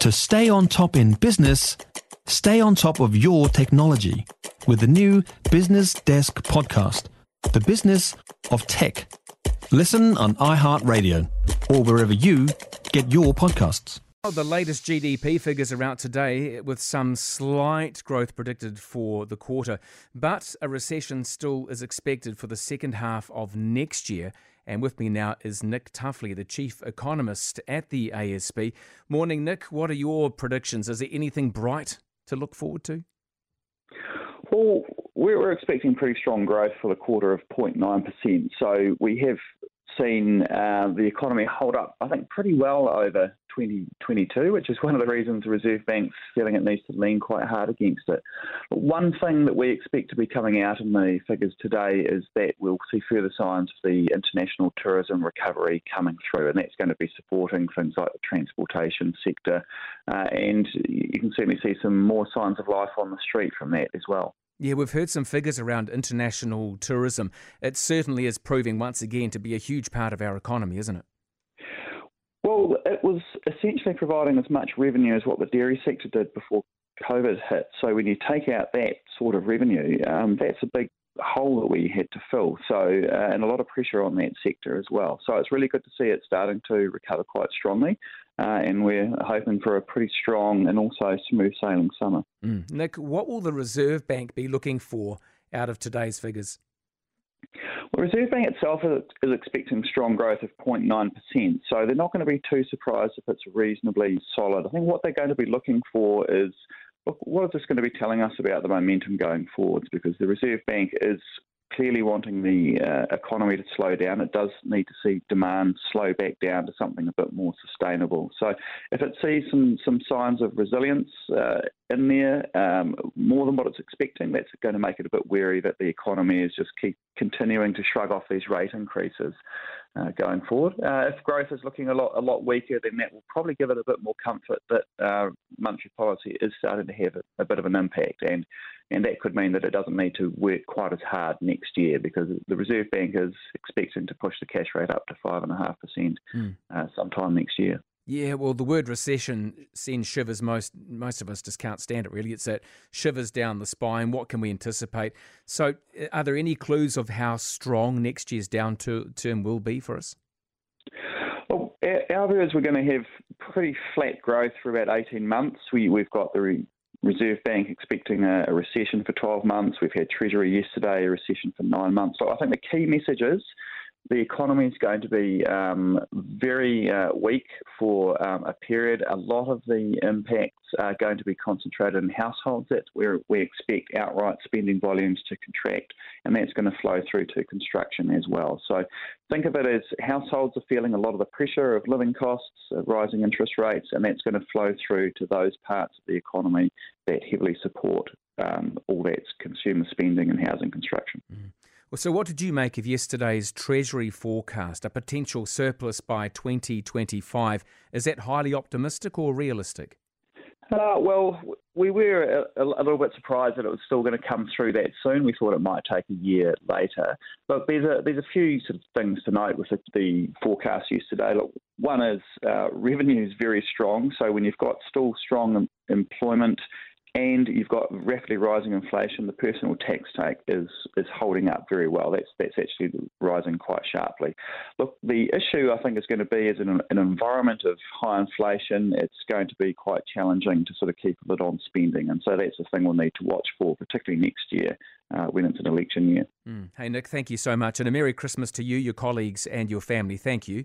To stay on top in business, stay on top of your technology with the new Business Desk podcast, The Business of Tech. Listen on iHeartRadio or wherever you get your podcasts. Well, the latest GDP figures are out today with some slight growth predicted for the quarter, but a recession still is expected for the second half of next year. And with me now is Nick Tuffley, the chief economist at the ASB. Morning, Nick. What are your predictions? Is there anything bright to look forward to? Well, we're expecting pretty strong growth for the quarter of 0.9%. So we have seen uh, the economy hold up, I think, pretty well over 2022, which is one of the reasons the Reserve Bank's feeling it needs to lean quite hard against it. But one thing that we expect to be coming out in the figures today is that we'll see further signs of the international tourism recovery coming through, and that's going to be supporting things like the transportation sector. Uh, and you can certainly see some more signs of life on the street from that as well. Yeah, we've heard some figures around international tourism. It certainly is proving once again to be a huge part of our economy, isn't it? Well, it was essentially providing as much revenue as what the dairy sector did before COVID hit. So when you take out that sort of revenue, um, that's a big hole that we had to fill. So, uh, and a lot of pressure on that sector as well. So it's really good to see it starting to recover quite strongly. Uh, and we're hoping for a pretty strong and also smooth sailing summer. Mm. Nick, what will the Reserve Bank be looking for out of today's figures? Well, Reserve Bank itself is, expecting strong growth of 0.9%, so they're not going to be too surprised if it's reasonably solid. I think what they're going to be looking for is look, what is this going to be telling us about the momentum going forwards? Because the Reserve Bank is clearly wanting the uh, economy to slow down. It does need to see demand slow back down to something a bit more sustainable. So, if it sees some some signs of resilience uh, in there, um, more than what it's expecting, that's going to make it a bit wary that the economy is just keep continuing to shrug off these rate increases uh, going forward. Uh, if growth is looking a lot a lot weaker, then that will probably give it a bit more comfort that uh, monetary policy is starting to have a, a, bit of an impact, and and that could mean that it doesn't need to work quite as hard next year because the Reserve Bank is expecting to push the cash rate up to five and a half percent hmm. uh, sometime next year. Yeah, well, the word recession sends shivers. Most most of us just can't stand it. Really, it's that shivers down the spine. What can we anticipate? So, uh, are there any clues of how strong next year's downturn will be for us? Well, our view is we're going to have pretty flat growth for about 18 months. We, we've got the Reserve Bank expecting a, a recession for 12 months. We've had Treasury yesterday, a recession for nine months. So I think the key message is the economy is going to be um, very uh, weak for um, a period. A lot of the impacts are going to be concentrated in households. That's where we expect outright spending volumes to contract, and that's going to flow through to construction as well. So think of it as households are feeling a lot of the pressure of living costs, of rising interest rates, and that's going to flow through to those parts of the economy that heavily support um, all that consumer spending and housing construction. Mm. Well, so what did you make of yesterday's Treasury forecast, a potential surplus by 2025? Is that highly optimistic or realistic? Uh, well, we were a, a, little bit surprised that it was still going to come through that soon. We thought it might take a year later. But there's a, there's a few sort of things to note with the, the forecast yesterday. Look, one is uh, revenue is very strong. So when you've got still strong employment and you've got rapidly rising inflation. The personal tax take is is holding up very well. That's that's actually rising quite sharply. Look, the issue I think is going to be is in an, an environment of high inflation. It's going to be quite challenging to sort of keep a lid on spending, and so that's the thing we'll need to watch for, particularly next year uh, when it's an election year. Mm. Hey Nick, thank you so much, and a merry Christmas to you, your colleagues, and your family. Thank you.